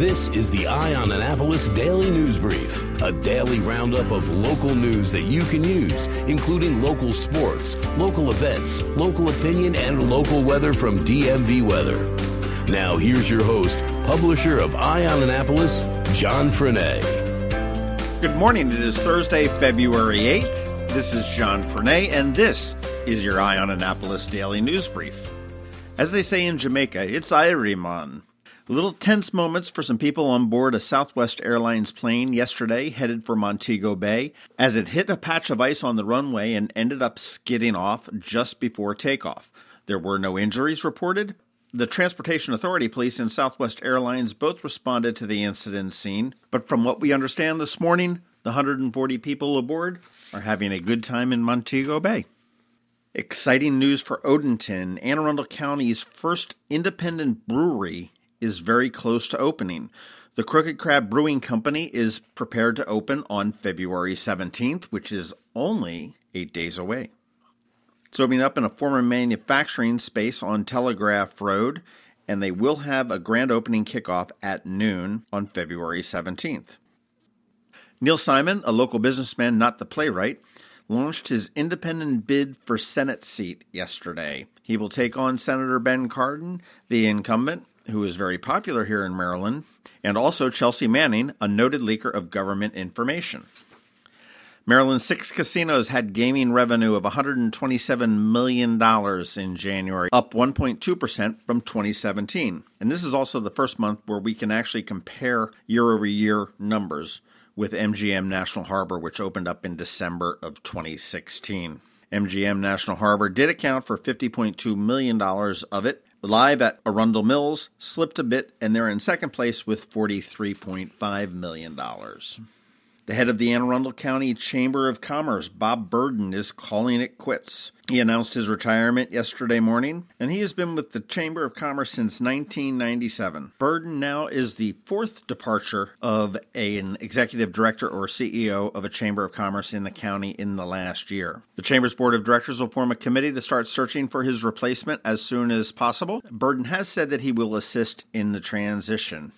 This is the Eye on Annapolis Daily News Brief, a daily roundup of local news that you can use, including local sports, local events, local opinion, and local weather from DMV Weather. Now, here's your host, publisher of Eye on Annapolis, John Frenaye. Good morning. It is Thursday, February 8th. This is John Frenaye, and this is your Eye on Annapolis Daily News Brief. As they say in Jamaica, it's Iriman. Little tense moments for some people on board a Southwest Airlines plane yesterday headed for Montego Bay as it hit a patch of ice on the runway and ended up skidding off just before takeoff. There were no injuries reported. The Transportation Authority Police and Southwest Airlines both responded to the incident scene, but from what we understand this morning, the 140 people aboard are having a good time in Montego Bay. Exciting news for Odenton, Anne Arundel County's first independent brewery is very close to opening. The Crooked Crab Brewing Company is prepared to open on February 17th, which is only eight days away. It's opening up in a former manufacturing space on Telegraph Road, and they will have a grand opening kickoff at noon on February 17th. Neal Simon, a local businessman, not the playwright, launched his independent bid for Senate seat yesterday. He will take on Senator Ben Cardin, the incumbent, who is very popular here in Maryland, and also Chelsea Manning, a noted leaker of government information. Maryland's six casinos had gaming revenue of $127 million in January, up 1.2% from 2017. And this is also the first month where we can actually compare year over year numbers with MGM National Harbor, which opened up in December of 2016. MGM National Harbor did account for $50.2 million of it, Live at Arundel Mills slipped a bit, and they're in second place with $43.5 million. The head of the Anne Arundel County Chamber of Commerce, Bob Burdon, is calling it quits. He announced his retirement yesterday morning, and he has been with the Chamber of Commerce since 1997. Burdon now is the fourth departure of an executive director or CEO of a Chamber of Commerce in the county in the last year. The Chamber's board of directors will form a committee to start searching for his replacement as soon as possible. Burdon has said that he will assist in the transition.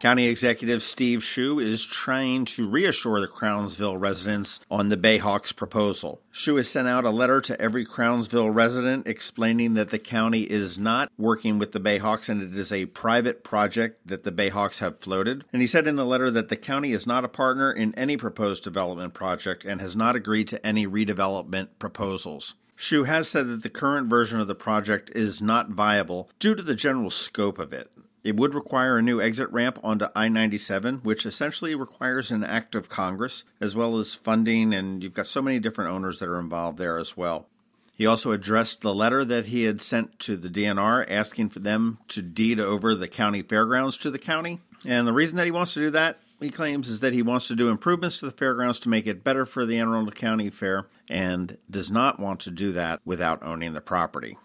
County Executive Steve Schuh is trying to reassure the Crownsville residents on the Bayhawks proposal. Schuh has sent out a letter to every Crownsville resident explaining that the county is not working with the Bayhawks and it is a private project that the Bayhawks have floated. And he said in the letter that the county is not a partner in any proposed development project and has not agreed to any redevelopment proposals. Schuh has said that the current version of the project is not viable due to the general scope of it. It would require a new exit ramp onto I 97, which essentially requires an act of Congress, as well as funding, and you've got so many different owners that are involved there as well. He also addressed the letter that he had sent to the DNR asking for them to deed over the county fairgrounds to the county. And the reason that he wants to do that, he claims, is that he wants to do improvements to the fairgrounds to make it better for the Anne Arundel County Fair and does not want to do that without owning the property.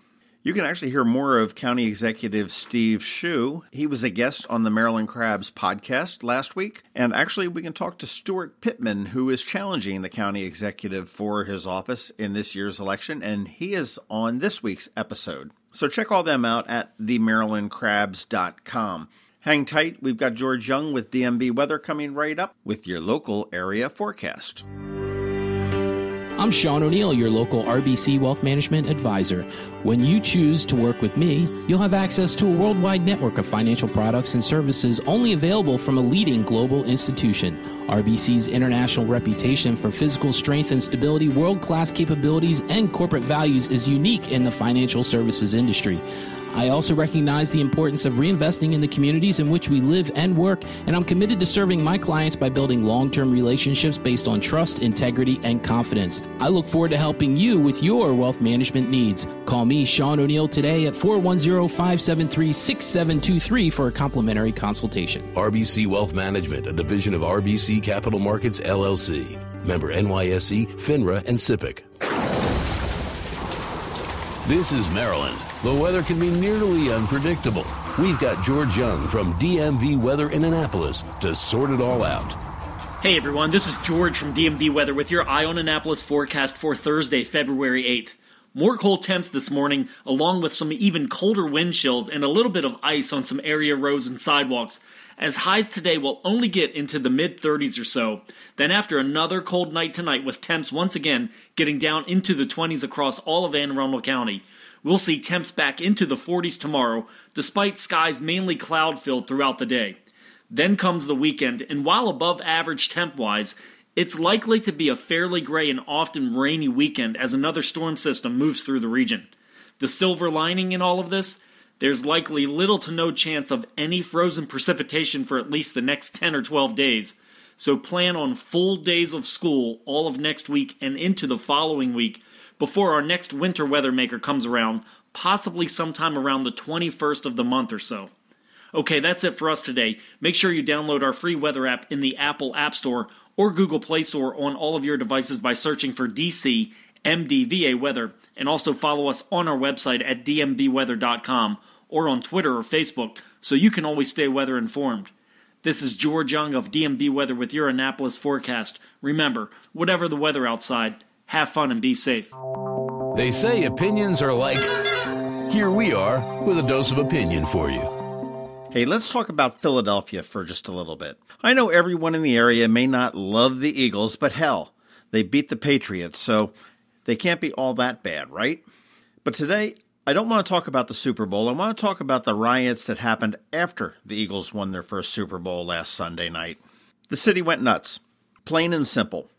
You can actually hear more of County Executive Steve Schuh. He was a guest on the Maryland Crabs podcast last week. And actually, we can talk to Steuart Pittman, who is challenging the county executive for his office in this year's election. And he is on this week's episode. So check all them out at themarylandcrabs.com. Hang tight, we've got George Young with DMV Weather coming right up with your local area forecast. I'm Sean O'Neill, your local RBC Wealth Management Advisor. When you choose to work with me, you'll have access to a worldwide network of financial products and services only available from a leading global institution. RBC's international reputation for physical strength and stability, world class capabilities, and corporate values is unique in the financial services industry. I also recognize the importance of reinvesting in the communities in which we live and work, and I'm committed to serving my clients by building long term relationships based on trust, integrity, and confidence. I look forward to helping you with your wealth management needs. Call me, Sean O'Neill, today at 410 573 6723 for a complimentary consultation. RBC Wealth Management, a division of RBC Capital Markets, LLC. Member NYSE, FINRA, and SIPC. This is Maryland. The weather can be nearly unpredictable. We've got George Young from DMV Weather in Annapolis to sort it all out. Hey everyone, this is George from DMV Weather with your Eye on Annapolis forecast for Thursday, February 8th. More cold temps this morning, along with some even colder wind chills and a little bit of ice on some area roads and sidewalks, as highs today will only get into the mid 30s or so. Then, after another cold night tonight, with temps once again getting down into the 20s across all of Anne Arundel County, we'll see temps back into the 40s tomorrow, despite skies mainly cloud filled throughout the day. Then comes the weekend, and while above average temp wise, it's likely to be a fairly gray and often rainy weekend as another storm system moves through the region. The silver lining in all of this? There's likely little to no chance of any frozen precipitation for at least the next 10 or 12 days, so plan on full days of school all of next week and into the following week before our next winter weather maker comes around, possibly sometime around the 21st of the month or so. Okay, that's it for us today. Make sure you download our free weather app in the Apple App Store or Google Play Store on all of your devices by searching for DC MDVA Weather, and also follow us on our website at dmvweather.com or on Twitter or Facebook so you can always stay weather informed. This is George Young of DMV Weather with your Annapolis forecast. Remember, whatever the weather outside, have fun and be safe. They say opinions are like. Here we are with a dose of opinion for you. Hey, let's talk about Philadelphia for just a little bit. I know everyone in the area may not love the Eagles, but hell, they beat the Patriots, so they can't be all that bad, right? But today, I don't want to talk about the Super Bowl. I want to talk about the riots that happened after the Eagles won their first Super Bowl last Sunday night. The city went nuts, plain and simple.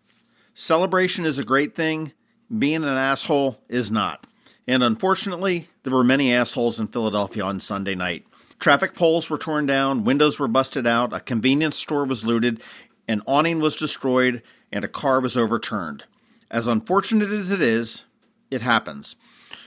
Celebration is a great thing, being an asshole is not. And unfortunately, there were many assholes in Philadelphia on Sunday night. Traffic poles were torn down, windows were busted out, a convenience store was looted, an awning was destroyed, and a car was overturned. As unfortunate as it is, it happens.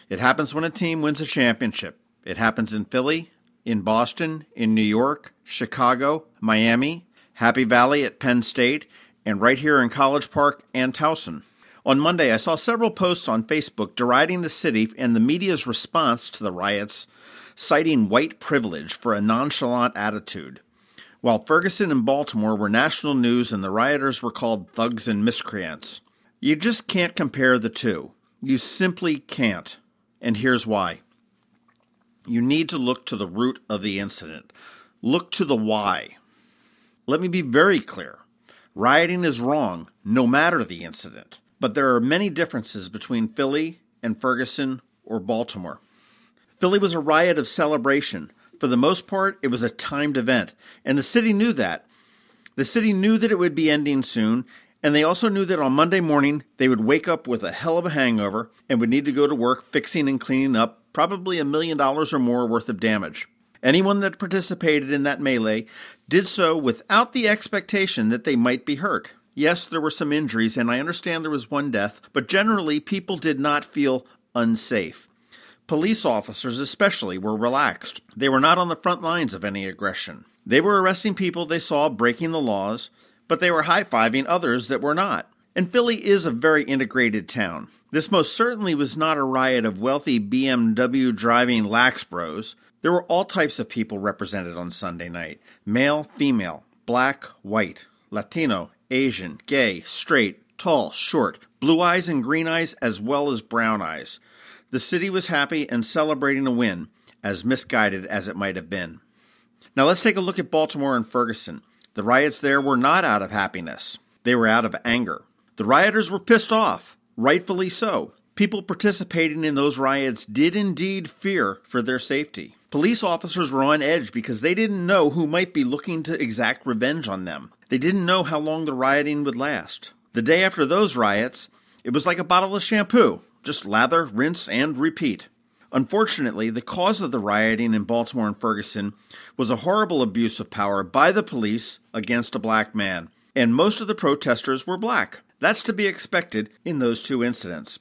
It happens when a team wins a championship. It happens in Philly, in Boston, in New York, Chicago, Miami, Happy Valley at Penn State, and right here in College Park and Towson. On Monday, I saw several posts on Facebook deriding the city and the media's response to the riots citing white privilege for a nonchalant attitude. While Ferguson and Baltimore were national news and the rioters were called thugs and miscreants. You just can't compare the two. You simply can't. And here's why. You need to look to the root of the incident. Look to the why. Let me be very clear. Rioting is wrong, no matter the incident. But there are many differences between Philly and Ferguson or Baltimore. Philly was a riot of celebration. For the most part, it was a timed event, and the city knew that. The city knew that it would be ending soon, and they also knew that on Monday morning they would wake up with a hell of a hangover and would need to go to work fixing and cleaning up probably a million dollars or more worth of damage. Anyone that participated in that melee did so without the expectation that they might be hurt. Yes, there were some injuries, and I understand there was one death, but generally people did not feel unsafe. Police officers, especially, were relaxed. They were not on the front lines of any aggression. They were arresting people they saw breaking the laws, but they were high fiving others that were not. And Philly is a very integrated town. This most certainly was not a riot of wealthy BMW driving lax bros. There were all types of people represented on Sunday night male, female, black, white, Latino, Asian, gay, straight, tall, short, blue eyes and green eyes, as well as brown eyes. The city was happy and celebrating a win, as misguided as it might have been. Now let's take a look at Baltimore and Ferguson. The riots there were not out of happiness, they were out of anger. The rioters were pissed off, rightfully so. People participating in those riots did indeed fear for their safety. Police officers were on edge because they didn't know who might be looking to exact revenge on them. They didn't know how long the rioting would last. The day after those riots, it was like a bottle of shampoo. Just lather, rinse, and repeat. Unfortunately, the cause of the rioting in Baltimore and Ferguson was a horrible abuse of power by the police against a black man, and most of the protesters were black. That's to be expected in those two incidents.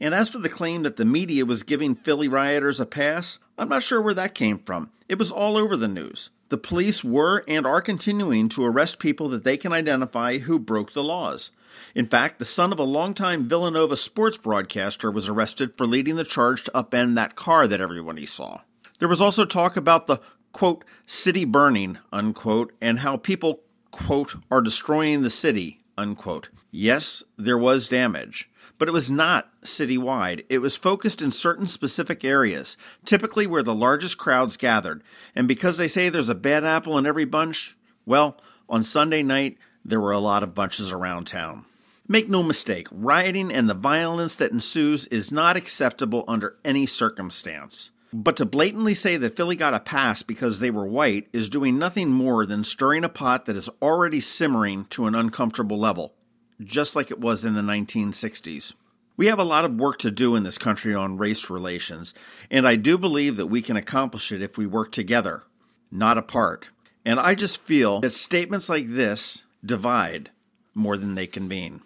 And as for the claim that the media was giving Philly rioters a pass, I'm not sure where that came from. It was all over the news. The police were and are continuing to arrest people that they can identify who broke the laws. In fact, the son of a longtime Villanova sports broadcaster was arrested for leading the charge to upend that car that everybody saw. There was also talk about the quote city burning unquote and how people quote are destroying the city unquote. Yes, there was damage, but it was not citywide. It was focused in certain specific areas, typically where the largest crowds gathered. And because they say there's a bad apple in every bunch, well, on Sunday night there were a lot of bunches around town. Make no mistake, rioting and the violence that ensues is not acceptable under any circumstance. But to blatantly say that Philly got a pass because they were white is doing nothing more than stirring a pot that is already simmering to an uncomfortable level, just like it was in the 1960s. We have a lot of work to do in this country on race relations, and I do believe that we can accomplish it if we work together, not apart. And I just feel that statements like this divide more than they convene.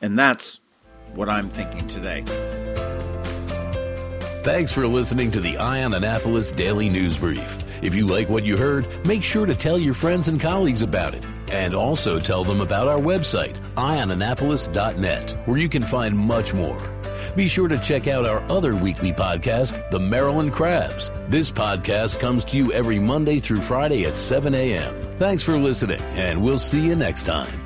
And that's what I'm thinking today. Thanks for listening to the Eye on Annapolis Daily News Brief. If you like what you heard, make sure to tell your friends and colleagues about it. And also tell them about our website, eyeonannapolis.net, where you can find much more. Be sure to check out our other weekly podcast, The Maryland Crabs. This podcast comes to you every Monday through Friday at 7 a.m. Thanks for listening, and we'll see you next time.